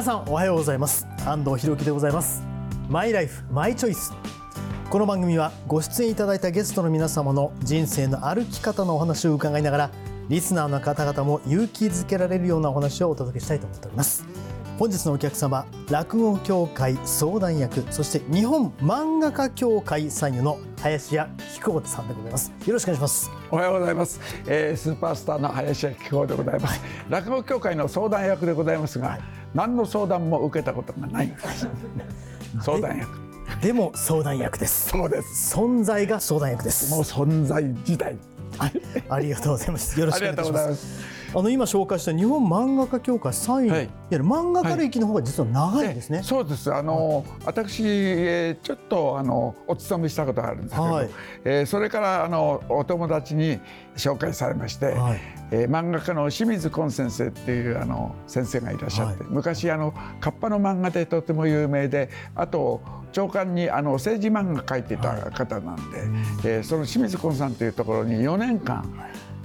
皆さんおはようございます。安藤博樹でございます。マイライフマイチョイス。この番組はご出演いただいたゲストの皆様の人生の歩き方のお話を伺いながらリスナーの方々も勇気づけられるようなお話をお届けしたいと思っております。本日のお客様落語協会相談役そして日本漫画家協会参与の林家木久扇さんでございます。よろしくお願いします。おはようございます、えー、スーパースターの林家木久扇でございます、落語協会の相談役でございますが、何の相談も受けたことがない。んです相談役。でも相談役です。そうです。存在が相談役です。もう存在自体。ありがとうございます。よろしくお願いしますあの今紹介した日本漫画家協会3位、はい。い、わゆる漫画家歴の方が実は長いんですね、えそうです。あの、私、えーちょっとあのお勤めしたことがあるんですけど、はい。えーそれからあのお友達に紹介されまして、はい。えー漫画家の清水崑先生っていうあの先生がいらっしゃって、はい。昔あのカッパの漫画でとても有名であと長官にあの政治漫画描いてた方なんで、えーその清水崑さんというところに4年間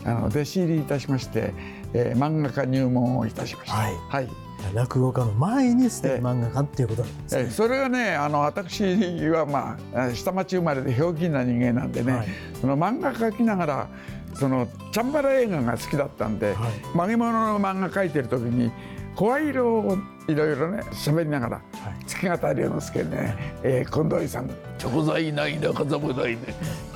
あの弟子入りいたしまして、えー漫画家入門をいたしました。はい。はい。落語家の前にすで漫画家っていうことなんですね、えそれがねあの私はまあ下町生まれでひょうきんな人間なんでね、はい。その漫画描きながらそのチャンバラ映画が好きだったんで、はい。曲げ物の漫画描いてる時に声色をいろいろね喋りながら、月形龍之介ね、えー、近藤井さん「直在ないな風もないね。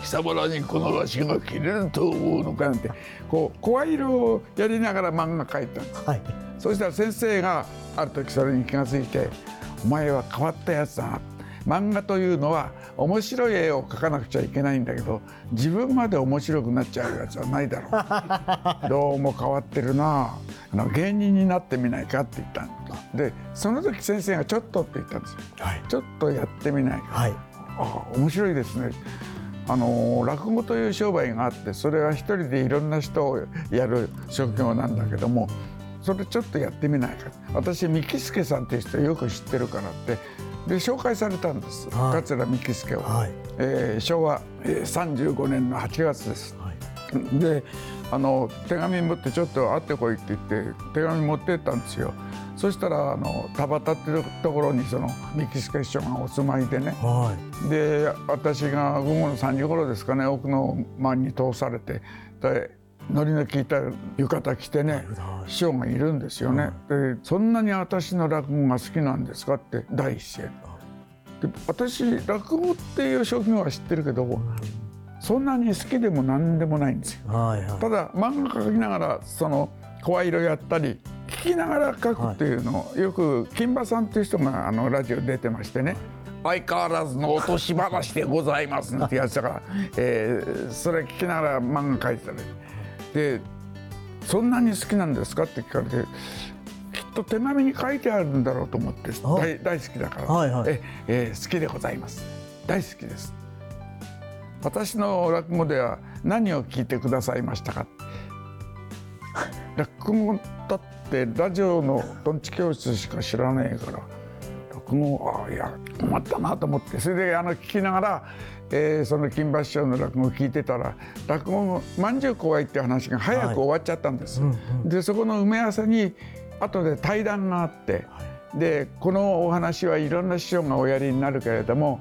貴様らにこの足が切れると思うのか」なんてこう声色をやりながら漫画描いた。んです。はい。そしたら先生がある時それに気がついて「お前は変わったやつだな」漫画というのは面白い絵を描かなくちゃいけないんだけど自分まで面白くなっちゃうやつはないだろう。どうも変わってるな。あの芸人になってみないかって言ったんでその時先生が「ちょっと」って言ったんですよ。はい。ちょっとやってみないか。はい。ああ面白いですね。あの落語という商売があってそれは一人でいろんな人をやる職業なんだけどもそれちょっとやってみないか。私三木助さんっていう人よく知ってるからってで紹介されたんです、はい。桂三木助を、はい。えー昭和えー35年の8月です。はい。であの手紙持ってちょっと会ってこいって言って手紙持ってったんですよ。そしたらあの田端っていうところにその三木助師匠がお住まいでね。はで私が午後の3時頃ですかね奥の間に通されて。でノリの効いた浴衣着てねはい。師匠がいるんですよね。でそんなに私の落語が好きなんですかって第一声。で私落語っていう職業は知ってるけどそんなに好きでも何でもないんですよ。いはいはい。ただ漫画描きながらその声色やったり聞きながら書くっていうのを、よく金馬さんっていう人があのラジオ出てましてね相変わらずの落とし話でございますってやつだから、えーそれ聞きながら漫画描いてたねで「そんなに好きなんですか?」って聞かれてきっと手紙に書いてあるんだろうと思ってあ大大好きだから、はいはい。ええー好きでございます。大好きです。私の落語では何を聞いてくださいましたか？落語だってラジオのどんち教室しか知らねえから。落語ああいや困ったなと思ってそれであの聞きながら、えーその金馬師匠の落語を聞いてたら落語の「まんじゅう怖い」っていう話が早く終わっちゃったんです。でそこの埋め合わせに後で対談があって、でこのお話はいろんな師匠がおやりになるけれども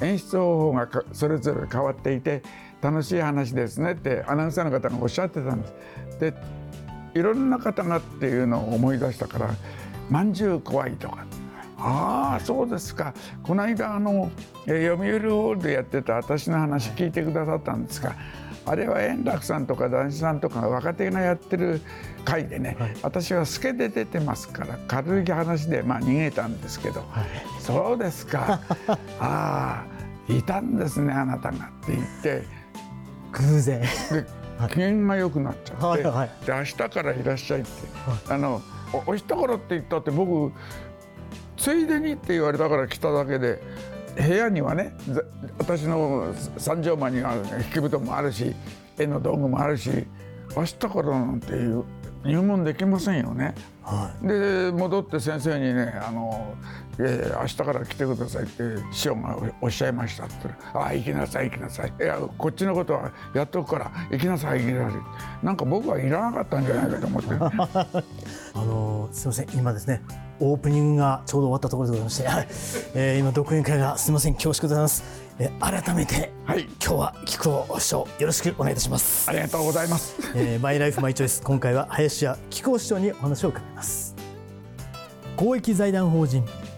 演出方法がかそれぞれ変わっていて楽しい話ですねってアナウンサーの方がおっしゃってたんです。でいろんな方がっていうのを思い出したから「まんじゅう怖い」とか「ああそうですか。この間あのえー読売ホールでやってた私の話聞いてくださったんですがあれは円楽さんとか談志さんとか若手がやってる回でね、私はスケで出てますから軽い話でまあ逃げたんですけど「そうですか。ああいたんですねあなたが」って言って。偶然。で機嫌が良くなっちゃって、はいはいで明日からいらっしゃいって、あのおお一頃って言ったって僕ついでにって言われたから来ただけで部屋にはねざ私の三畳間には引き布団もあるし絵の道具もあるし明日からなんていう入門できませんよね。はで戻って先生にね「あのいやいや明日から来てください」って師匠がおっしゃいましたって言ったら「ああ行きなさい行きなさいいやこっちのことはやっとくから行きなさい行きなさい」なんか僕はいらなかったんじゃないかと思って。あのすみません今ですねオープニングがちょうど終わったところでございまして、はい。えー、今独演会がすみません恐縮でございます、えー、改めて、はい。今日は木久扇師匠よろしくお願いいたします。ありがとうございます。えーマイライフマイチョイス今回は林家木久扇師匠にお話を伺います。公益財団法人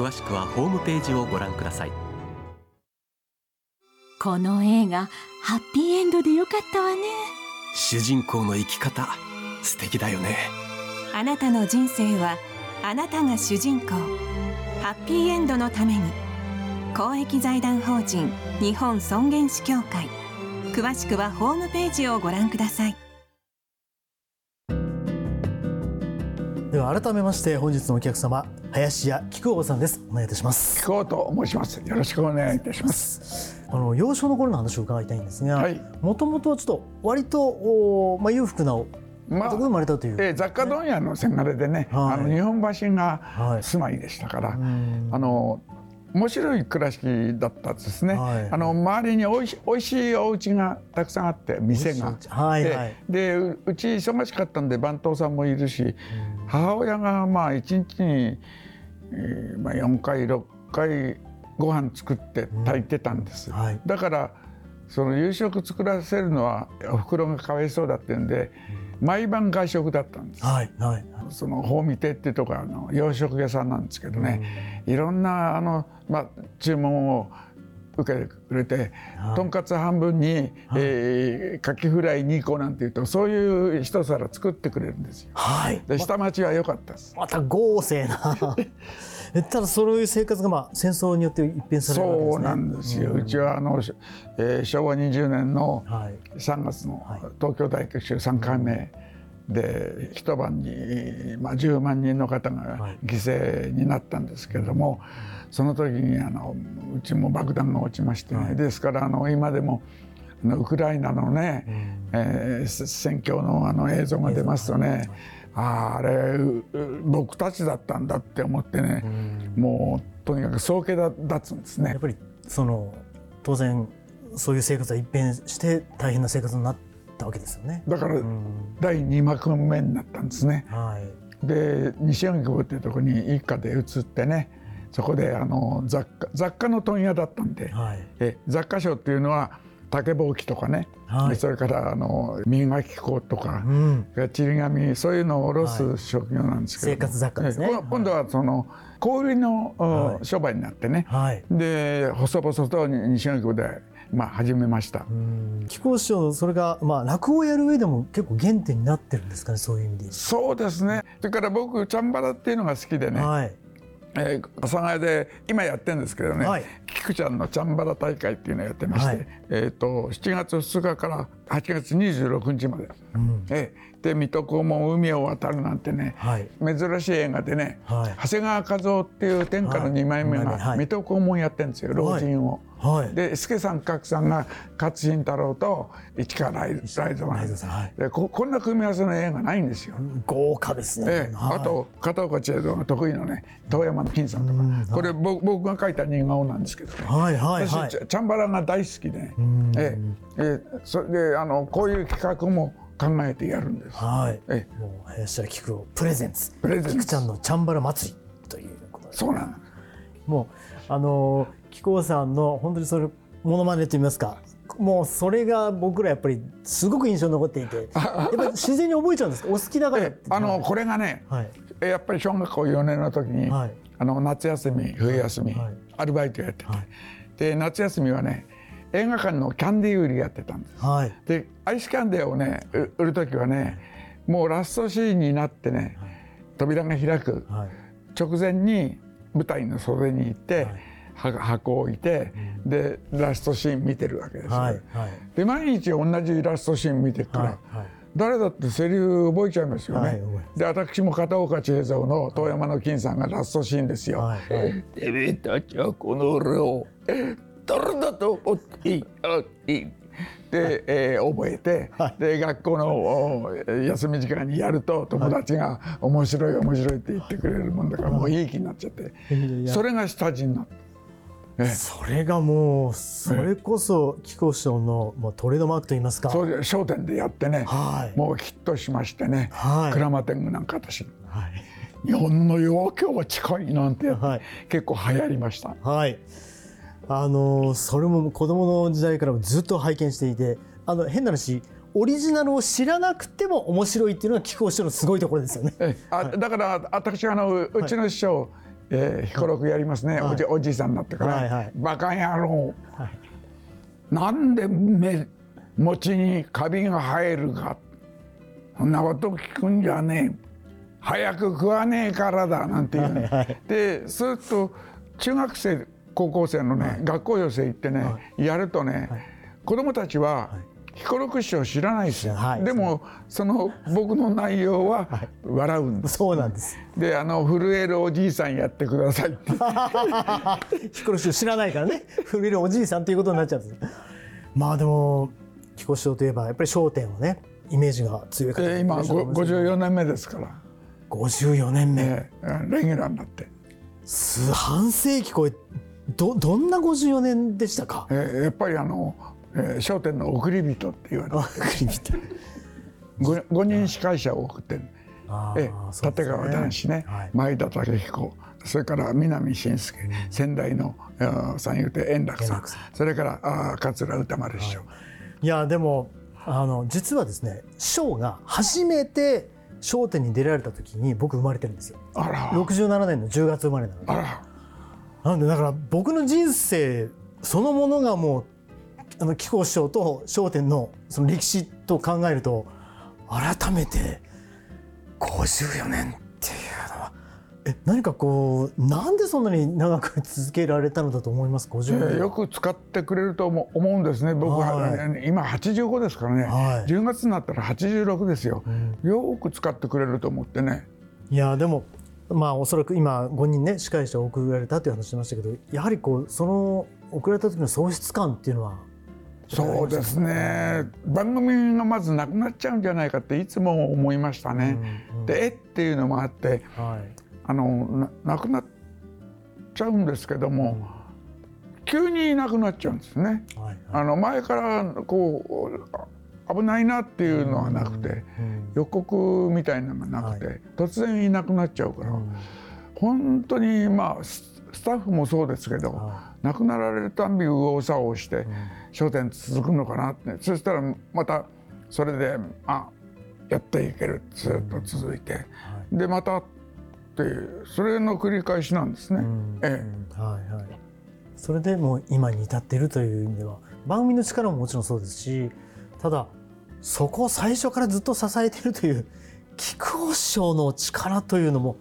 詳しくはホームページをご覧ください。この映画ハッピーエンドでよかったわね。主人公の生き方素敵だよね。あなたの人生はあなたが主人公。ハッピーエンドのために。公益財団法人日本尊厳死協会。詳しくはホームページをご覧ください。では改めまして本日のお客様林家木久扇さんです。お願いいたします。聞こうと申します。よろしくお願いいたします。あの幼少の頃の話を伺いたいんですがはい。もともとはちょっと割とおまあ裕福なおまあ生まれたという、えー雑貨問屋のせがれでね、はい。あの日本橋はい。が住まいでしたから、ん。あの面白い暮らしだったですね、はい。あの周りにおいしおいしいお家がたくさんあって店がはいではいでううち忙しかったんで番頭さんもいるし、母親がまあ一日に、えーまあ、4回6回ご飯作って炊いてたんです、はい。だからその夕食作らせるのはおふくろがかわいそうだってんで毎晩外食だったんです。はいはいその宝見亭っていうところはあの洋食屋さんなんですけどね、いろんなあの、まあ、注文を受けてくれて、はい。とんかつ半分に、えーカキフライ2個なんていうとそういう一皿作ってくれるんですよ。はい。で下町は良かったです。また豪勢な。えただそういう生活がまあ戦争によって一変されるわけですね。そうなんですよ、うちはあの、えー昭和20年のはい。3月のはい。東京大空襲3回目で一晩に、まあ、10万人の方がはい。犠牲になったんですけれども、その時にあのうちも爆弾が落ちましてね、はい。ですからあの今でもあのウクライナのね、えーせ戦況のあの映像が出ますとね、あああれうう僕たちだったんだって思ってね、もうとにかく総計だ立つんですね。やっ。ぱりその当然そういう生活は一変して大変な生活になったわけですよね。だからうん。第2幕目になったんですね。はい。で西荻窪っていうところに一家で移ってねそこであの雑貨雑貨の問屋だったんで、はい。え雑貨商っていうのは竹ぼうきとかね、はい。それからあの磨き粉とかう、ん。ちり紙そういうのを卸はす職業なんですけども、生活雑貨ですね。え今今度はその小売りの、はい。商売になってね、はい。で細々と西荻窪で、まあ、始めました。うん。貴公師匠のそれがまあ落語をやる上でも結構原点になってるんですかねそういう意味でそうですね。それから僕チャンバラっていうのが好きでね、とはい。えー、阿佐ヶ谷で今やってるんですけどね、はい菊ちゃんのチャンバラ大会っていうのをやってまして、はい。えー、と7月2日から8月26日まで、うん。えーで水戸黄門海を渡るなんてね、はい。珍しい映画でね、はい。長谷川一夫っていう天下の2枚目はい。が水戸黄門やってるんですよ老人を。はい。で助さん格さんが勝新太郎と市川ライライさんはい。でここんな組み合わせの映画ないんですよ。豪華ですね、あと片岡千恵蔵が得意のね遠山の金さんとか、うん。これ僕僕が描いた似顔なんですけどね、はいはいはい。私チャンバラが大好きで。ね、ん。ええ。ええ。それであのこういう企画も考えてやるんです。はい。えもう林家木久扇プレゼンツ。プレゼンツ。菊ちゃんのチャンバラ祭りということで。そうなのもうあの木久扇さんの本当にそれモノマネと言いますかもうそれが僕らやっぱりすごく印象に残っていて。やっぱり自然に覚えちゃうんですか？お好きだからあのこれがね、はい。えやっぱり小学校4年の時に、はい。あの夏休み冬休み、はいアルバイトやってて、はい。で夏休みはね映画館のキャンディー売りやってたんです。はい。でアイスキャンデーをねう売る時はねもうラストシーンになってね、扉が開くはい。直前に舞台の袖に行って、は箱を置いて、でラストシーン見てるわけですよ、はい。はい。で毎日同じラストシーン見てるから、誰だってセリフ覚えちゃいますよね。はいで私も片岡千恵蔵の遠山の金さんがラストシーンですよ。はい。てめえたちはこの俺を誰だと思っていいで、えー覚えて、で学校のお休み時間にやると友達が「面白い面白い」って言ってくれるもんだからもういい気になっちゃって。それが下地になった。ええ。それがもうそれこそ木久扇師匠のもうトレードマークと言いますか。そうで『笑点』でやってね、はい。もうヒットしましてね、はい。鞍馬天狗なんか私。はい。日本の夜明けは近いなんてはい。結構流行りました。はい。あのそれも子供の時代からもずっと拝見していてあの変な話オリジナルを知らなくても面白いっていうのが木久扇師匠のすごいところですよね。えあだから私あのううちの師匠、えー彦六やりますね、おじおじいさんになってから、はいはい。バカ野郎、はい。なんで目餅にカビが生えるか。そんなこと聞くんじゃねえ。早く食わねえからだなんていうね、はいはい。ですると中学生高校生のね、学校寄せ行ってね、やるとね、子供たちは、彦六師匠知らないですよ、はい。でもその僕の内容は笑うんです、そうなんです。であの震えるおじいさんやってくださいって。ヒコロ師匠知らないからね。震えるおじいさんということになっちゃうんです。まあでもヒコ師匠といえばやっぱり『笑点』をねイメージが強い方。で今ご54年目ですから、54年目、えーレギュラーになって、す半世紀超えどどんな54年でしたか？えーやっぱりあの『えー笑点』の送り人って言われて。あクリみたい 5, 人司会者を送ってるあえ立川談志ね、はい。前田武彦それから南信介、先代の三遊亭円楽さん円楽さん。それからあー桂歌丸師匠、い。やでもあの実はですね師匠が初めて『笑点』に出られた時に僕生まれてるんですよ。あら。67年の10月生まれなので。あら。なのでだから僕の人生そのものがもうあの木久扇師匠と『笑点』のその歴史と考えると改めて54年っていうのは。え何かこうなんでそんなに長く続けられたのだと思いますえ50年、ーよく使ってくれると思うんですね。僕は、は今85ですからね、はい。10月になったら86ですよ、よく使ってくれると思ってね。いやでもまあおそらく今5人ね司会者を送られたという話しましたけどやはりこうその送られた時の喪失感っていうのはそうですね。番組がまずなくなっちゃうんじゃないかっていつも思いましたね。で「えっ?」ていうのもあってはい。あのななくなっちゃうんですけども、急にいなくなっちゃうんですね。はいあの前からこう危ないなっていうのはなくて、予告みたいなのがなくて、突然いなくなっちゃうから、本当にまあススタッフもそうですけど、は亡くなられるたんび右往左往して『笑点』続くのかなって。そしたらまたそれであやっていけるずっと続いて、でまたっていうそれの繰り返しなんですね。ええ。はいはい、それでもう今に至っているという意味では番組の力ももちろんそうですしただそこを最初からずっと支えているという木久扇師匠の力というのも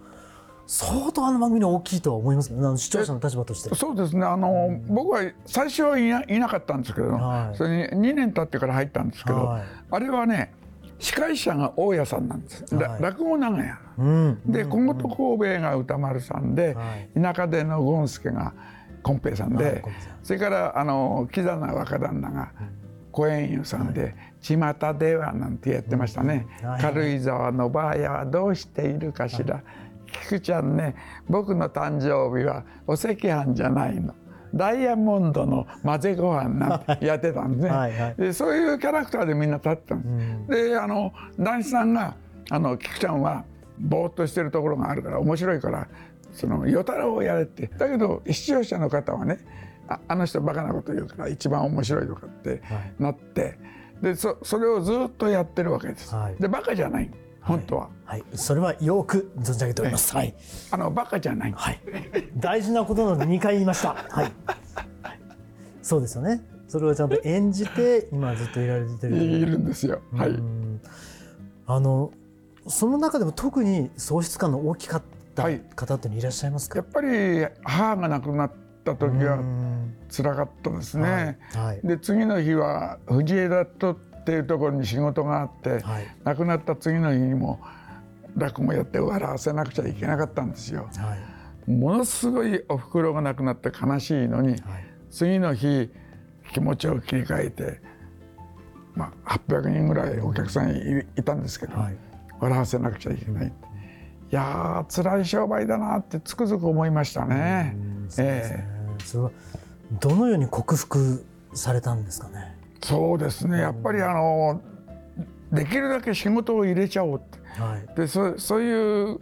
相当あの番組に大きいとは思いますけどね。あの視聴者の立場として。そうですね。あの、僕は最初はいないなかったんですけど、はい。それに2年経ってから入ったんですけど、はい。あれはね司会者が大家さんなんです、らはい。落語長屋。うん。で小言神戸が歌丸さんで、はい。田舎での権助が金平さんはいでそれからあの木棚若旦那が小円湯さんで「巷では」なんてやってましたね。うん。はい「軽井沢のばあやはどうしているかしら」菊ちゃんね僕の誕生日はお赤飯じゃないの。ダイヤモンドの混ぜご飯なんてやってたんですね。はいはいでそういうキャラクターでみんな立ってたんです。であの男子さんがあの菊ちゃんはぼーっとしてるところがあるから面白いからその与太郎をやれってだけど視聴者の方はねああの人バカなこと言うから一番面白いとかってはいなって、でそそれをずっとやってるわけです。はいでバカじゃない本当は、はい、それはよく存じ上げております。はい、あのバカじゃない。はい、大事なことなので2回言いました。はい、そうですよね。それをちゃんと演じて今ずっといられてるといるんですよ。はい。うんあのその中でも特に喪失感の大きかったはい方っていうのいらっしゃいますか？やっぱり母が亡くなった時はうん辛かったですね。はいはいで次の日は藤枝とっっていうところに仕事があって、はい。亡くなった次の日にも落語やって笑わせなくちゃいけなかったんですよ。はい。ものすごいお袋が亡くなって悲しいのに、はい。次の日気持ちを切り替えて、まあ、800人ぐらいお客さんいいたんですけど、はい。笑わせなくちゃいけない。いやー辛い商売だなってつくづく思いましたね。そうね。えそれはどのように克服されたんですかね？えそうですね。やっぱりあのできるだけ仕事を入れちゃおうって。はい、でそそういう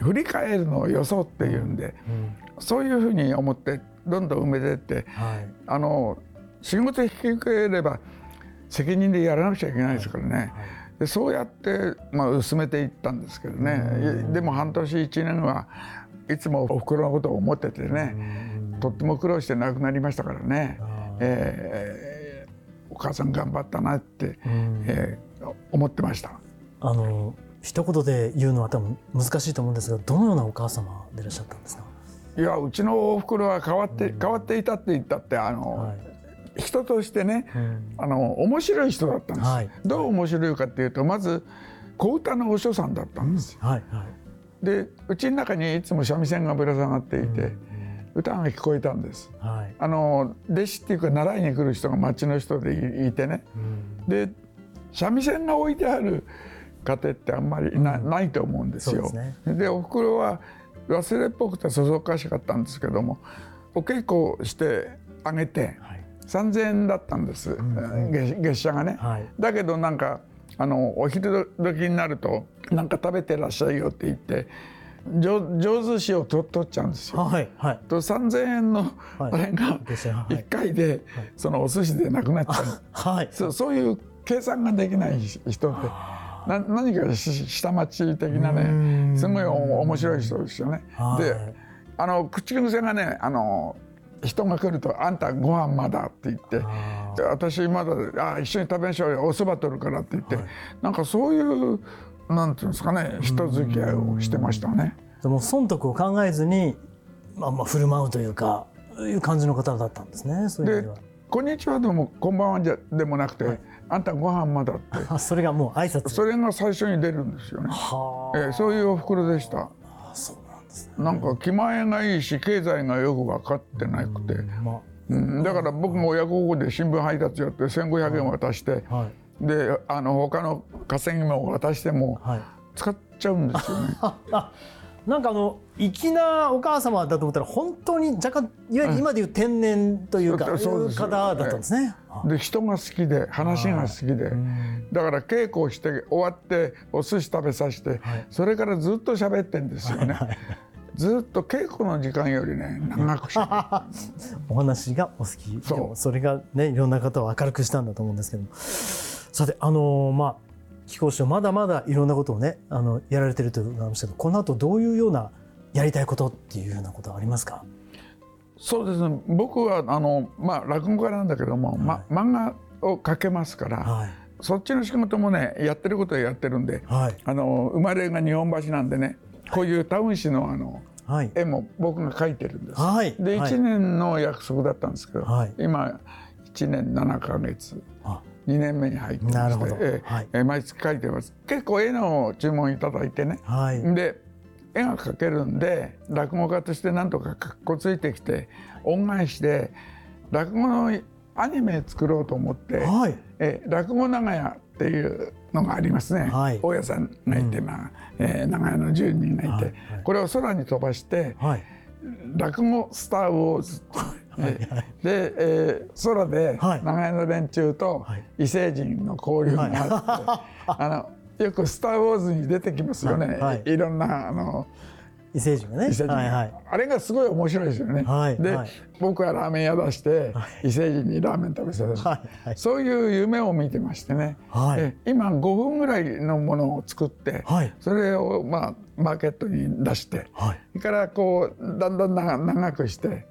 振り返るのをよそうっていうんで、うん。そういうふうに思ってどんどん埋めてってはい。あの仕事引き受ければ責任でやらなくちゃいけないですからね。でそうやって、まあ、薄めていったんですけどね。でも半年1年はいつもおふくろのことを思っててね。とっても苦労して亡くなりましたからね、えーお母さん頑張ったなって、えー思ってました。あの一言で言うのは多分難しいと思うんですがどのようなお母様でいらっしゃったんですか？いやうちのおふくろは変わって、変わっていたって言ったってあの、はい。人としてね、うん。あの面白い人だったんです、はい。どう面白いかっていうとまず小歌のお師匠さんだったんですよ。はいはい。でうちの中にいつも三味線がぶら下がっていて、歌が聞こえたんです。はい。あの弟子っていうか習いに来る人が町の人でいいてね。うん。で三味線が置いてある家庭ってあんまりな,、ないと思うんですよ。ですでおふくろは忘れっぽくてそそっかしかったんですけどもお稽古してあげてはい。3,000円だったんです、月月謝がね。はい。だけどなんかあのお昼時になると「なんか食べてらっしゃいよ」って言って上上手詞をと取っちゃうんですよ。はいはい。と3,000円のはい。あれが月謝はい。1回でそのお寿司でなくなっちゃう。はい。そうそういう計算ができない人でな何かし下町的なねすごいお面白い人ですよね。はい。であの口癖がねあの人が来ると「あんたご飯まだ」って言って私まだあ一緒に食べましょうよ。おそば取るからって言って、はい。なんかそういうなんていうんですかね人付き合いをしてましたね。でも損得を考えずにまあまあ振る舞うというかいう感じの方だったんですねそういうででは「こんにちは」でも「こんばんは」じゃでもなくて、はい。あんたご飯まだ」って。あ それがもう挨拶。それが最初に出るんですよね。はあ。えーそういうお袋でした。あそうなんですね。なんか気前がいいし経済がよく分かってなくて、まうん、だから僕も親孝行で新聞配達やって1,500円渡して、あはいであの他の稼ぎも渡してもはい。使っちゃうんですよね。あ なんかあの粋なお母様だと思ったら本当に若干いわゆる今でいう天然というか、いうそうです方だったんですね。あで人が好きで話が好きで、だから稽古をして終わってお寿司食べさせて、はい。それからずっと喋ってんですよね。ずっと稽古の時間よりね長くして お話がお好き。そそれがねいろんな方を明るくしたんだと思うんですけど。もさてあのまあ貴公子はまだまだいろんなことをねあのやられてると伺いましたけどこの後どういうようなやりたいことっていうようなことはありますか？そうですね。僕はあの、まあ、落語家なんだけども、ま、漫画を描けますから、はい。そっちの仕事もねやってることはやってるんで、はい。あの生まれが日本橋なんでねこういうタウン誌のあのはい。絵も僕が描いてるんです。はい。ではい。1年の約束だったんですけど、はい。今1年7ヶ月。あ2年目に入ってましてはい。ええ毎月描いてます。結構絵の注文いただいてね、はい。で絵が描けるんで落語家としてなんとかかっこついてきて恩返しで落語のアニメ作ろうと思って、はい。えー落語長屋っていうのがありますね、はい。大家さんがいて、まあえー長屋の住人がいて、はい。はい。これを空に飛ばしてはい。落語スター・ウォーズ。えーで、えー空ではい。長屋の連中とはい。異星人の交流があって、あのよく「スター・ウォーズ」に出てきますよね、はい。はい。いろんなあの異星人がね。異星人が、はいはい。あれがすごい面白いですよね。で、はい。はい。僕はラーメン屋出して、異星人にラーメン食べさせる、はい。はい。そういう夢を見てましてね、はい。え今5分ぐらいのものを作って、はい。それをまあマーケットに出して、はい。それからこうだんだん長長くして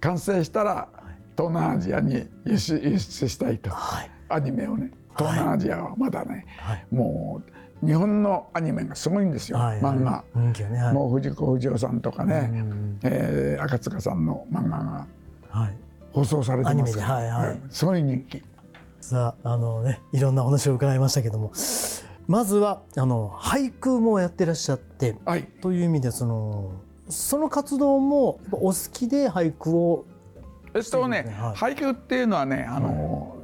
完成したら東南アジアに輸出したいと、はい。アニメをね東南アジアはまだね、はい。もう日本のアニメがすごいんですよ、はい。漫画。ねはい。もう藤子不二雄さんとかね、うん。えー赤塚さんの漫画がはい。放送されてます。から、すごい人気。さああのねいろんなお話を伺いましたけどもまずはあの俳句もやってらっしゃってはい。という意味でそのその活動もお好きで俳句をえっとね、はい。俳句っていうのはねあの、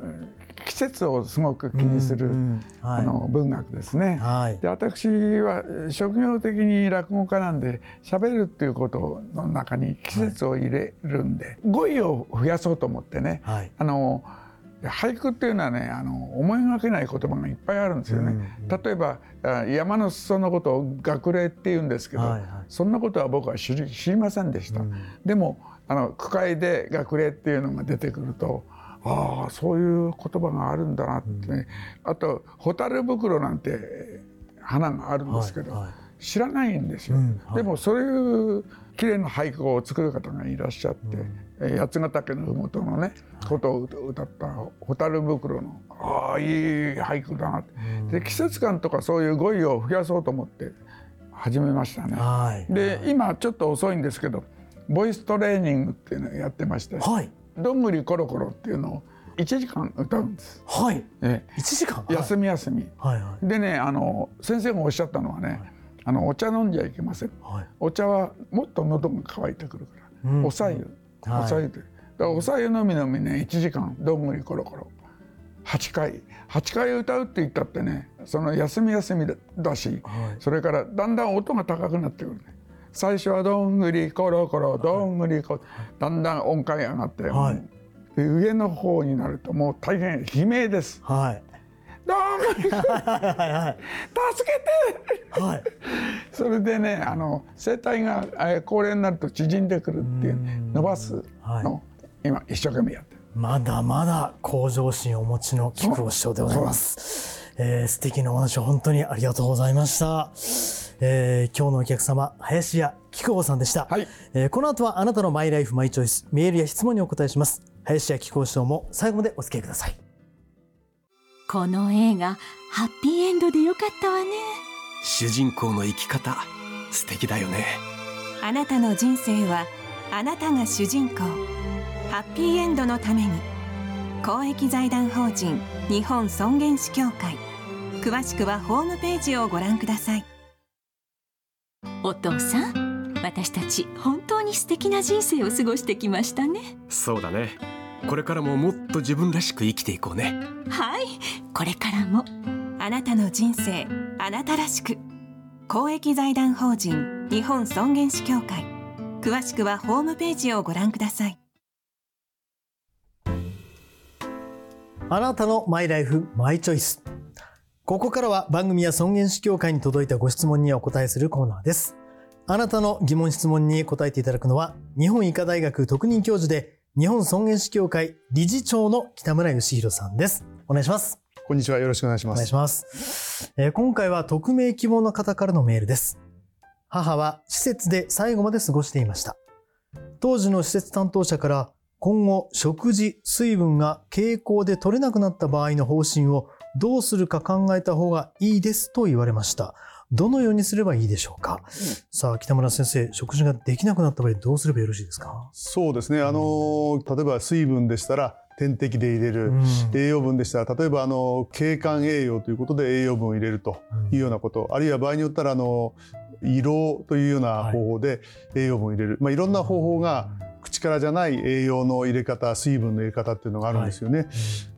季節をすごく気にする、うんうん。はい。あの文学ですね。はい。で私は職業的に落語家なんで喋るっていうことの中に季節を入れるんで、語彙を増やそうと思ってね。はい。あの俳句っていうのはねあの思いがけない言葉がいっぱいあるんですよね。例えばあ山の裾のことを学齢って言うんですけど、はいはい。そんなことは僕は知り知りませんでした。でもあの句会で学齢っていうのが出てくるとああそういう言葉があるんだなってね、あと蛍袋なんて花があるんですけど、はいはい。知らないんですよ、うんはい。でもそういう綺麗な俳句を作る方がいらっしゃって、えー八ヶ岳の麓のね、ことを歌った蛍袋のああいい俳句だなって、で季節感とかそういう語彙を増やそうと思って始めましたね。はい。で今ちょっと遅いんですけどボイストレーニングっていうのをやってましてはい「どんぐりころころ」っていうのを1時間歌うんです。はい。え一時間？え休み休み。はいはい。でねあの先生がおっしゃったのはね、あのお茶飲んじゃいけません。はい。お茶はもっと喉が渇いてくるから、うん。おさゆ、はいおさゆで、だからおさゆ飲み飲みね1時間どんぐりころころ8回。8回歌うって言ったってねその休み休みだだし、はい。それからだんだん音が高くなってくるね。最初はどんぐりころころどんぐりころだんだん音階上がって、はい。で上の方になるともう大変悲鳴です。はいはいはい助けてはいそれでねあの声帯がえー高齢になると縮んでくるっていうね伸ばすのを今一生懸命やってる。まだまだ向上心をお持ちの菊尾師匠でございます。えー、素敵なお話を本当にありがとうございました。えー、今日のお客様、林家菊尾さんでした。はいえーこの後はあなたのマイライフマイチョイス、メールや質問にお答えします。林家菊尾師匠も最後までお付き合いください。この映画ハッピーエンドでよかったわね。主人公の生き方素敵だよね。あなたの人生はあなたが主人公。ハッピーエンドのために公益財団法人日本尊厳死協会。詳しくはホームページをご覧ください。お父さん私たち本当に素敵な人生を過ごしてきましたね。そうだねこれからももっと自分らしく生きていこうね。はい。これからも。あなたの人生あなたらしく。公益財団法人日本尊厳死協会。詳しくはホームページをご覧ください。あなたのマイライフマイチョイス。ここからは番組や尊厳死協会に届いたご質問にお答えするコーナーです。あなたの疑問質問に答えていただくのは、日本医科大学特任教授で、日本尊厳死協会理事長の北村義弘さんです。お願いします。こんにちは。よろしくお願いします。お願いします。えー今回は匿名希望の方からのメールです。母は施設で最後まで過ごしていました。当時の施設担当者から今後食事、水分が傾向で取れなくなった場合の方針をどうするか考えた方がいいですと言われました。どのようにすればいいでしょうか、さあ、北村先生、食事ができなくなった場合どうすればよろしいですか？そうですね。あの例えば水分でしたら点滴で入れる。うん。栄養分でしたら例えばあの経管栄養ということで栄養分を入れるというようなこと、あるいは場合によったらあの胃ろうというような方法で栄養分を入れる、まあ、いろんな方法が口からじゃない栄養の入れ方水分の入れ方っていうのがあるんですよね。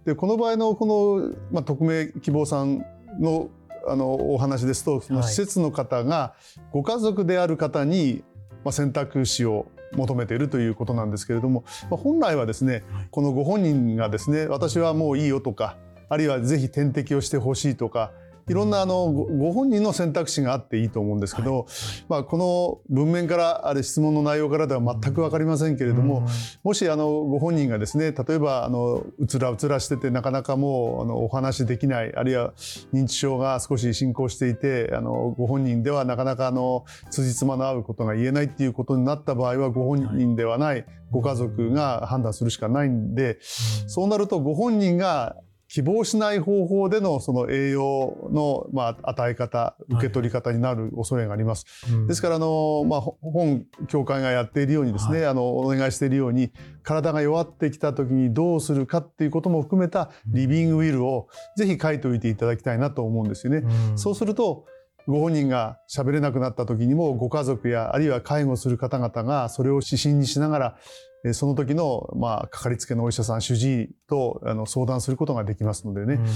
でこの場合のこの、まあ、匿名希望さんのあのお話ですとそのはい。施設の方がご家族である方に、まあ、選択肢を求めているということなんですけれども、まあ、本来はですねこのご本人がですね私はもういいよとかあるいはぜひ点滴をしてほしいとかいろんなあのごご本人の選択肢があっていいと思うんですけど、まあ、この文面からある質問の内容からでは全く分かりませんけれども、もしあのご本人がですね例えばあのうつらうつらしててなかなかもうあのお話できないあるいは認知症が少し進行していてあのご本人ではなかなかあの辻褄の合うことが言えないっていうことになった場合はご本人ではないご家族が判断するしかないんで、そうなるとご本人が希望しない方法でのその栄養のまあ与え方受け取り方になる恐れがあります。うん。ですからあの、まあ、ほ本協会がやっているようにですね、あのお願いしているように体が弱ってきた時にどうするかっていうことも含めたリビングウィルをぜひ書いておいていただきたいなと思うんですよね。うん。そうするとご本人が喋れなくなった時にもご家族やあるいは介護する方々がそれを指針にしながらえーその時のまあかかりつけのお医者さん主治医とあの相談することができますのでね、うん。で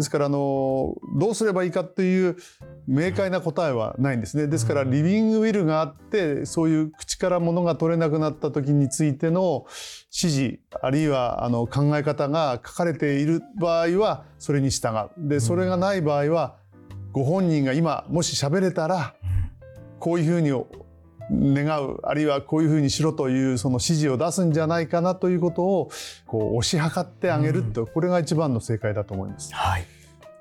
すからあのどうすればいいかっていう明快な答えはないんですね。ですからリビングウィルがあってそういう口から物が取れなくなった時についての指示あるいはあの考え方が書かれている場合はそれに従う。でそれがない場合はご本人が今もし喋れたらこういうふうに願うあるいはこういうふうにしろというその指示を出すんじゃないかなということをこう推し量ってあげると、これが一番の正解だと思います。はい。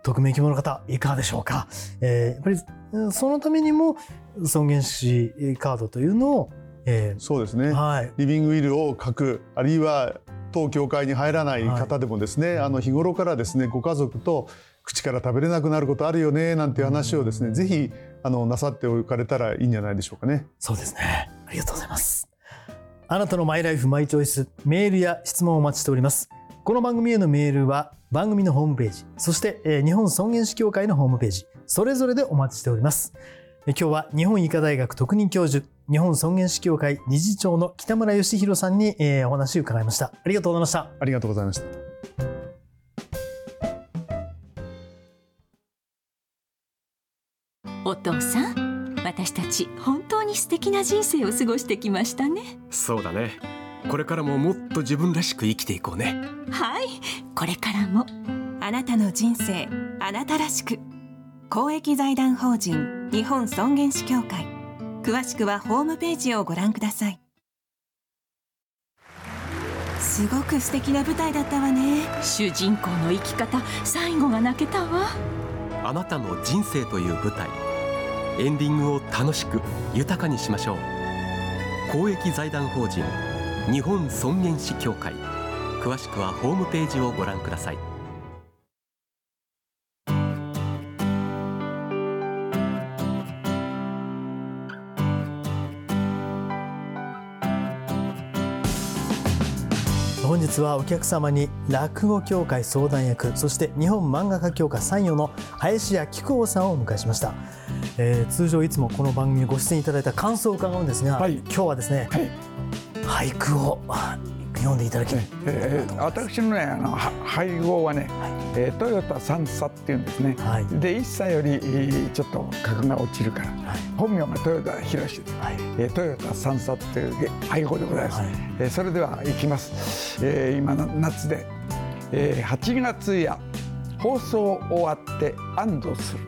匿名希望の方、いかがでしょうか？えーやっぱり、うんそのためにも、尊厳死カードというのを、えそうですね、ーはい。リビングウィルを書くあるいは当教会に入らない方でもですね、あの日頃からですねご家族と口から食べれなくなることあるよねなんていう話をですね、ぜひあのなさっておかれたらいいんじゃないでしょうかね。そうですね。ありがとうございます。あなたのマイライフマイチョイス、メールや質問をお待ちしております。この番組へのメールは番組のホームページ、そして、えー日本尊厳死協会のホームページ、それぞれでお待ちしております。えー今日は日本医科大学特任教授、日本尊厳死協会理事長の北村義弘さんに、えーお話を伺いました。ありがとうございました。ありがとうございました。お父さん私たち本当に素敵な人生を過ごしてきましたね。そうだね。これからももっと自分らしく生きていこうね。はい。これからもあなたの人生あなたらしく。公益財団法人日本尊厳死協会。詳しくはホームページをご覧ください。すごく素敵な舞台だったわね。主人公の生き方最後が泣けたわ。あなたの人生という舞台エンディングを楽しく豊かにしましょう。公益財団法人日本尊厳死協会。詳しくはホームページをご覧ください。本日はお客様に落語協会相談役そして日本漫画家協会参与の林家木久扇さんをお迎えしました、えー通常いつもこの番組にご出演いただいた感想を伺うんですが、はい。今日はですね、はい。俳句を読んでいただきたいえー私のねあのは配合はね、えートヨタ三叉っていうんですね、はい。で一歳よりえーちょっと格が落ちるから、本名が豊田博です、はい。えートヨタ三叉っていう配合でございます、はい。えーそれでは行きます、えー今の夏で、えー8月や放送終わって安堵する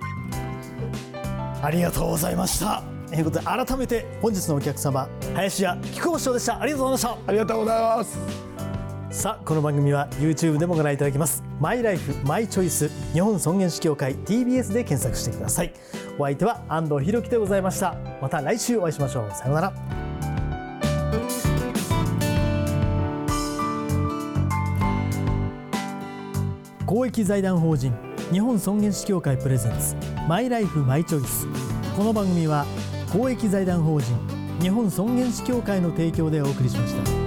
ありがとうございました。ということで改めて本日のお客様林家木久扇師匠でした。ありがとうございました。ありがとうございます。さあこの番組は YouTube でもご覧いただけます。マイライフマイチョイス日本尊厳死協会 TBS で検索してください。お相手は安藤博樹でございました。また来週お会いしましょう。さようなら。公益財団法人日本尊厳死協会プレゼンツマイライフマイチョイス。この番組は公益財団法人日本尊厳死協会の提供でお送りしました。